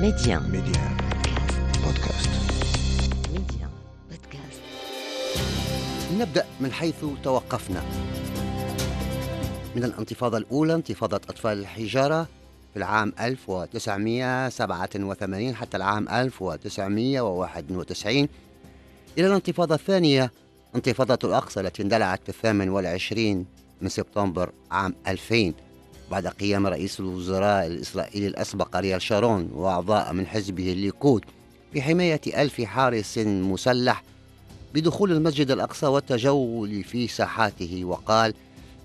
Média. Média. بودكاست Média. Podcast. نبدأ من حيث توقفنا من الانتفاضة الأولى انتفاضة أطفال الحجارة في العام 1987 حتى العام 1991 إلى الانتفاضة الثانية انتفاضة الأقصى التي اندلعت في الثامن والعشرين من سبتمبر عام 2000 بعد قيام رئيس الوزراء الإسرائيلي الأسبق أريال شارون وأعضاء من حزبه الليكود بحماية ألف حارس مسلح بدخول المسجد الأقصى والتجول في ساحاته وقال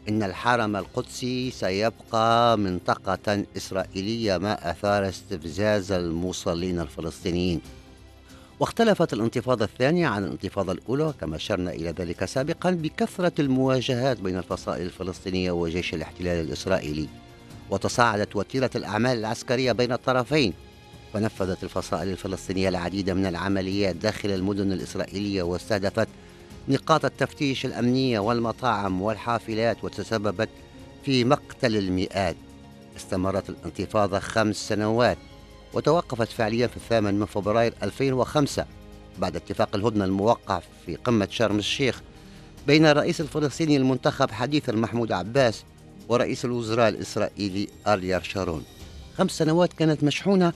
إن الحرم القدسي سيبقى منطقة إسرائيلية ما أثار استفزاز المصلين الفلسطينيين. واختلفت الانتفاضة الثانية عن الانتفاضة الأولى كما أشرنا إلى ذلك سابقا بكثرة المواجهات بين الفصائل الفلسطينية وجيش الاحتلال الإسرائيلي. وتصاعدت وتيرة الأعمال العسكرية بين الطرفين ونفذت الفصائل الفلسطينية العديد من العمليات داخل المدن الإسرائيلية واستهدفت نقاط التفتيش الأمنية والمطاعم والحافلات وتسببت في مقتل المئات. استمرت الانتفاضة خمس سنوات وتوقفت فعليا في الثامن من فبراير 2005 بعد اتفاق الهدنة الموقع في قمة شرم الشيخ بين الرئيس الفلسطيني المنتخب حديثا محمود عباس ورئيس الوزراء الإسرائيلي أريار شارون. خمس سنوات كانت مشحونة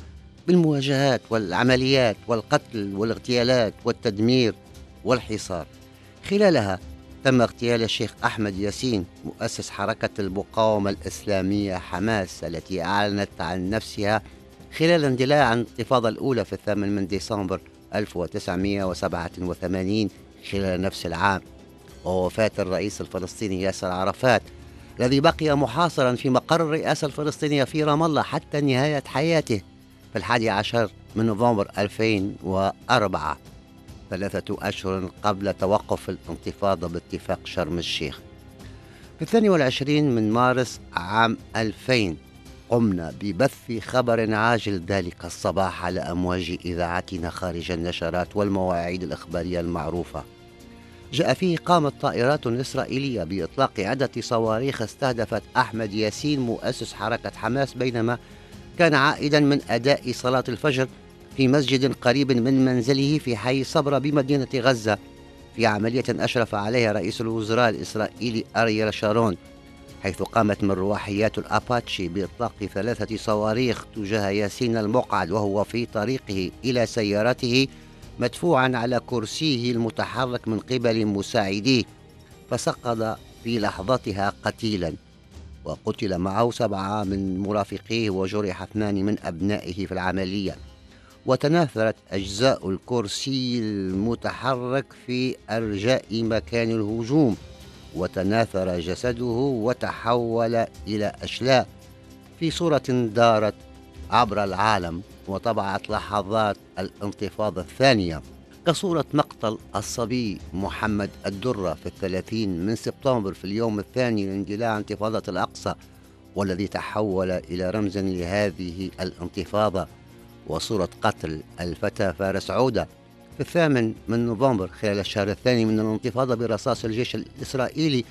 بالمواجهات والعمليات والقتل والاغتيالات والتدمير والحصار. خلالها تم اغتيال الشيخ أحمد ياسين مؤسس حركة المقاومة الإسلامية حماس التي أعلنت عن نفسها خلال اندلاع الانتفاضة الأولى في الثامن من ديسمبر 1987 خلال نفس العام. ووفاة الرئيس الفلسطيني ياسر عرفات الذي بقي محاصرا في مقر الرئاسة الفلسطينية في رام الله حتى نهاية حياته في الحادي عشر من نوفمبر 2004 ثلاثة أشهر قبل توقف الانتفاضة باتفاق شرم الشيخ. في الثاني والعشرين من مارس عام 2000 قمنا ببث خبر عاجل ذلك الصباح على أمواج إذاعتنا خارج النشرات والمواعيد الإخبارية المعروفة. جاء فيه قامت طائرات إسرائيلية بإطلاق عدة صواريخ استهدفت أحمد ياسين مؤسس حركة حماس بينما كان عائدا من أداء صلاة الفجر في مسجد قريب من منزله في حي صبرا بمدينة غزة. في عملية أشرف عليها رئيس الوزراء الإسرائيلي أريال شارون. حيث قامت مروحيات الأباتشي بإطلاق ثلاثة صواريخ تجاه ياسين المقعد وهو في طريقه إلى سيارته مدفوعا على كرسيه المتحرك من قبل مساعديه فسقط في لحظتها قتيلا. وقتل معه سبعة من مرافقيه وجرح اثنان من أبنائه في العملية. وتناثرت أجزاء الكرسي المتحرك في أرجاء مكان الهجوم. وتناثر جسده وتحول إلى أشلاء. في صورة دارت عبر العالم وطبعت لحظات الانتفاضة الثانية. كصورة مقتل الصبي محمد الدرة في الثلاثين من سبتمبر في اليوم الثاني لاندلاع انتفاضة الأقصى والذي تحول إلى رمز لهذه الانتفاضة. وصورة قتل الفتى فارس عودة في الثامن من نوفمبر خلال الشهر الثاني من الانتفاضة برصاص الجيش الإسرائيلي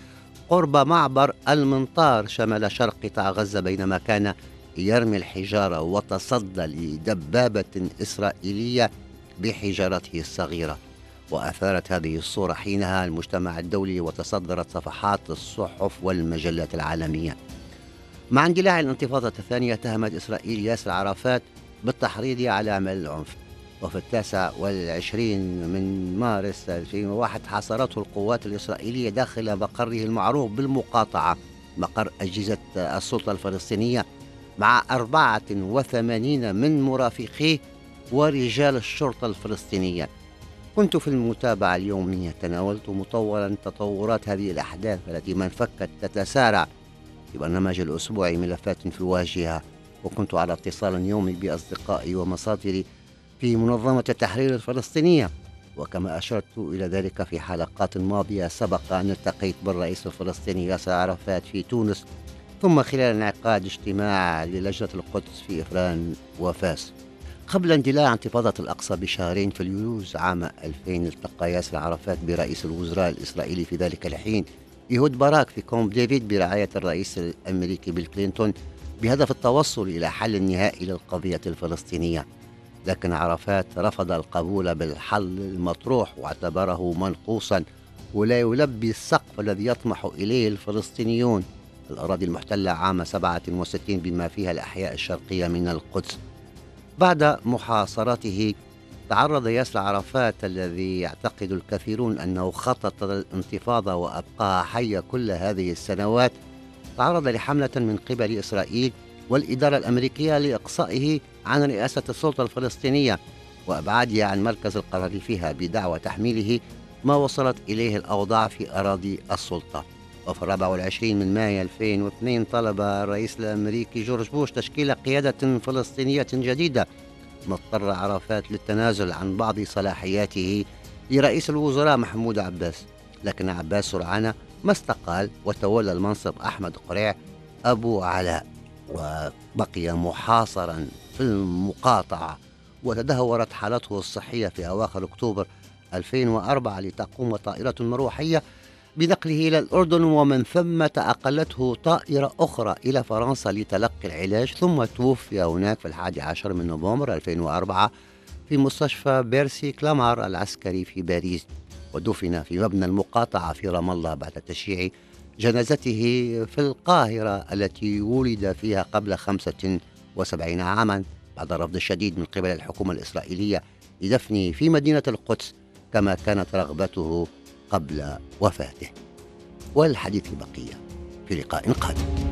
قرب معبر المنطار شمال شرق قطاع غزة بينما كان يرمي الحجارة وتصدى لدبابة إسرائيلية بحجارته الصغيرة. وأثارت هذه الصورة حينها المجتمع الدولي وتصدرت صفحات الصحف والمجلات العالمية. مع اندلاع الانتفاضة الثانية اتهمت إسرائيل ياسر عرفات بالتحريض على عمل العنف وفي التاسع والعشرين من مارس 2001 حاصرته القوات الإسرائيلية داخل مقره المعروف بالمقاطعة مقر أجهزة السلطة الفلسطينية مع 84 من مرافقيه ورجال الشرطة الفلسطينية. كنت في المتابعة اليومية تناولت مطولا تطورات هذه الأحداث التي من فكت تتسارع في برنامج الأسبوعي ملفات في الواجهة وكنت على اتصال يومي بأصدقائي ومصادري في منظمة التحرير الفلسطينية. وكما أشرت إلى ذلك في حلقات ماضية سبق أن التقيت بالرئيس الفلسطيني ياسر عرفات في تونس ثم خلال انعقاد اجتماع للجنة القدس في إفران وفاس. قبل اندلاع انتفاضة الأقصى بشهرين في يوليوز عام 2000 التقى ياسر عرفات برئيس الوزراء الإسرائيلي في ذلك الحين. إيهود باراك في كامب ديفيد برعاية الرئيس الأمريكي بيل كلينتون بهدف التوصل إلى حل نهائي للقضية الفلسطينية. لكن عرفات رفض القبول بالحل المطروح واعتبره منقوصا ولا يلبي السقف الذي يطمح إليه الفلسطينيون. الأراضي المحتلة عام 67 بما فيها الأحياء الشرقية من القدس. بعد محاصرته تعرض ياسر عرفات الذي يعتقد الكثيرون أنه خطط للانتفاضة وأبقاها حية كل هذه السنوات. تعرض لحملة من قبل إسرائيل والإدارة الأمريكية لإقصائه عن رئاسة السلطة الفلسطينية وإبعاده عن مركز القرار فيها بدعوى تحميله ما وصلت إليه الأوضاع في أراضي السلطة. وفي الرابع والعشرين من مايو 2002 طلب الرئيس الأمريكي جورج بوش تشكيل قيادة فلسطينية جديدة. مضطر عرفات للتنازل عن بعض صلاحياته لرئيس الوزراء محمود عباس. لكن عباس سرعان ما استقال وتولى المنصب أحمد قريع أبو علاء وبقي محاصرا. في المقاطعة وتدهورت حالته الصحية في أواخر أكتوبر 2004 لتقوم طائرة مروحية بنقله إلى الأردن ومن ثم أقلته طائرة أخرى إلى فرنسا لتلقي العلاج ثم توفي هناك في الحادي عشر من نوفمبر 2004 في مستشفى بيرسي كلامار العسكري في باريس ودفن في مبنى المقاطعة في رام الله بعد تشييع جنازته في القاهرة التي ولد فيها قبل 75 عاما بعد الرفض الشديد من قبل الحكومة الإسرائيلية لدفنه في مدينة القدس كما كانت رغبته قبل وفاته. والحديث بقية في لقاء قادم.